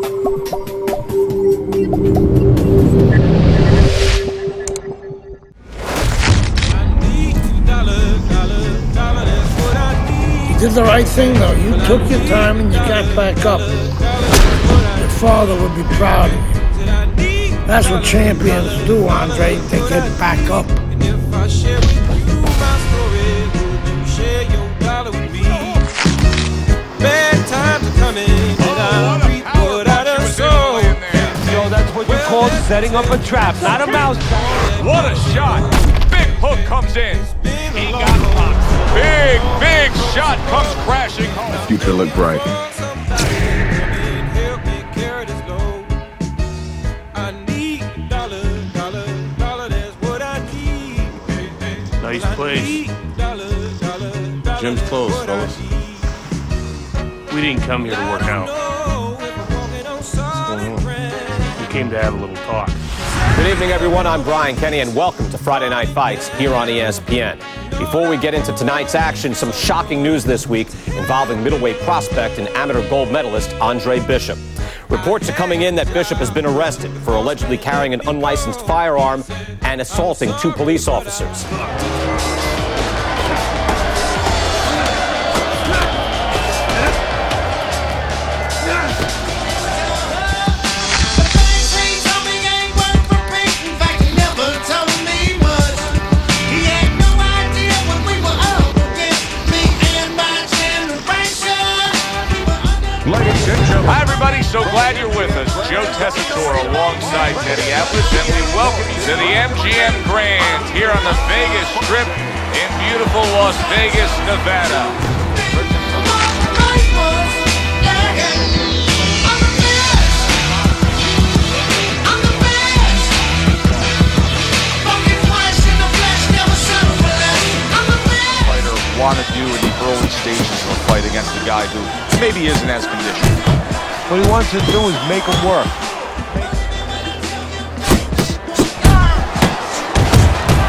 You did the right thing, though. You took your time and you got back up. Your father would be proud of you. That's what champions do, Andre. They get back up. Setting up a trap, not a mouse trap. What a shot! Big hook comes in. He got popped. Big, big shot comes crashing home. Future look bright. Nice place. Gym's closed, fellas. We didn't come here to work out. Came to have a little talk. Good evening, everyone. I'm Brian Kenny, and welcome to Friday Night Fights here on ESPN. Before we get into tonight's action, some shocking news this week involving middleweight prospect and amateur gold medalist Andre Bishop. Reports are coming in that Bishop has been arrested for allegedly carrying an unlicensed firearm and assaulting two police officers. Glad you're with us. Joe Tessitore alongside Teddy Atlas, and we welcome you to the MGM Grand here on the Vegas Strip in beautiful Las Vegas, Nevada. want to do in the early stages of a fight against a guy who maybe isn't as conditioned. What he wants to do is make them work.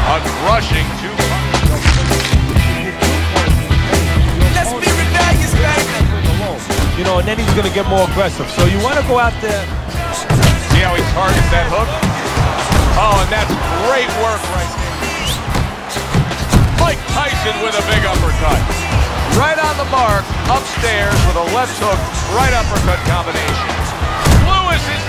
A crushing two You know, and then he's going to get more aggressive. So you want to go out there. See how he targets that hook? Oh, and that's great work right there. Mike Tyson with a big uppercut. Right on the mark, upstairs with a left hook, right uppercut combination. Lewis is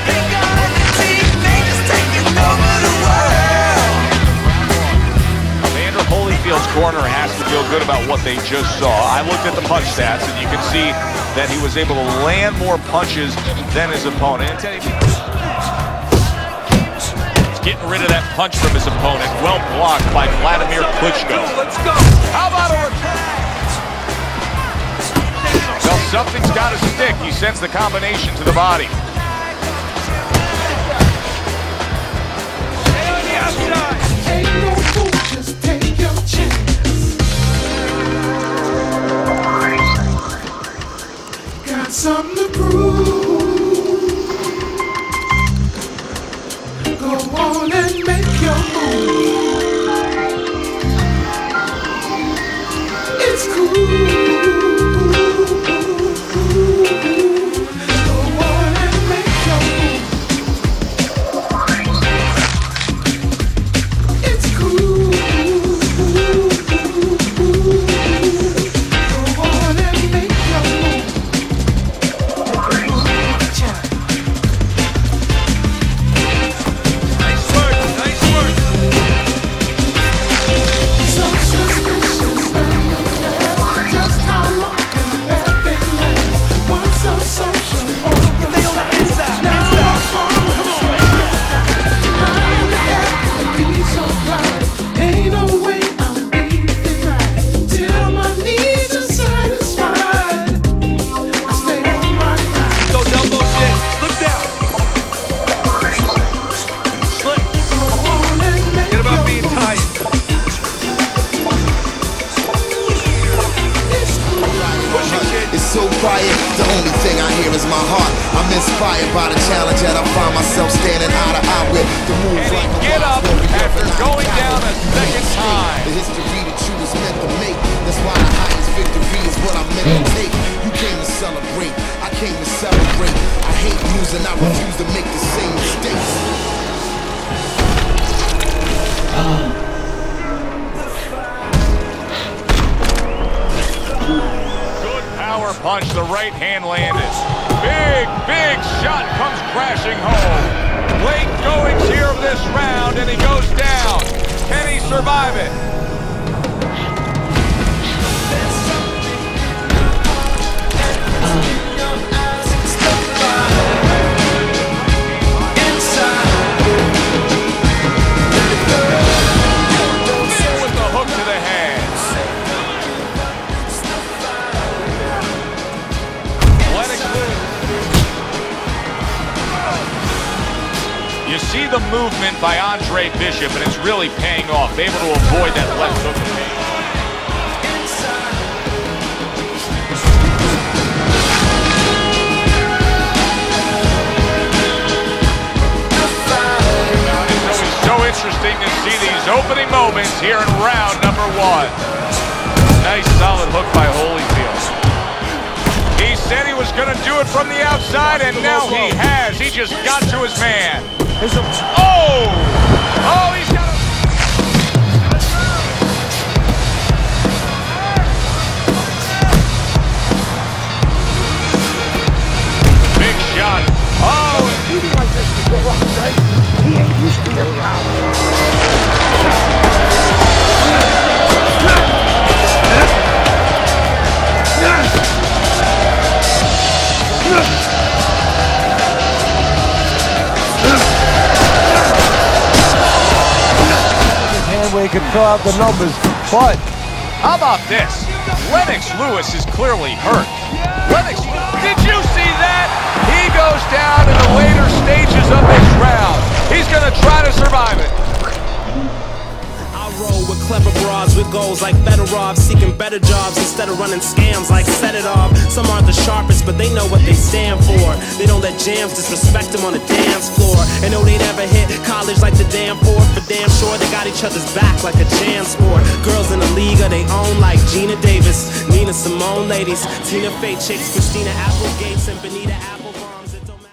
Evander Holyfield's corner has to feel good about what they just saw. I looked at the punch stats, and you can see that he was able to land more punches than his opponent. He's getting rid of that punch from his opponent. Well blocked by Vladimir Klitschko. Let's go. How about a Well, something's got to stick. He sends the combination to the body. Quiet, the only thing I hear is my heart. I'm inspired by the challenge that I find myself standing eye to eye with the moves And like a get boss up after going down it. a second time. The history that you was meant to make. That's why the highest victory is what I'm meant to mm. take. You came to celebrate, I came to celebrate. I hate losing. and I refuse to make the power punch, the right hand landed. Big, big shot comes crashing home. Late goings here of this round, and he goes down. Can he survive it? Movement by Andre Bishop, and it's really paying off. Able to avoid that left hook. of pain. So interesting to see these opening moments here in round number one. Nice solid hook by Holyfield. He said he was going to do it from the outside, and now he has. He just got to his man. Oh! Oh, he's got He can fill out the numbers. But How about this? Lennox Lewis is clearly hurt. Lennox, did you see that? He goes down in the later stages of this round. Clever broads with goals like Fedorov, seeking better jobs instead of running scams like Set It Off. Some aren't the sharpest, but they know what they stand for. They don't let jams disrespect them on the dance floor. And know they never hit college like the damn four. For damn sure, they got each other's back like a jam sport. Girls in the league of they own like Geena Davis, Nina Simone ladies, Tina Fey chicks, Christina Applegates, and Benita.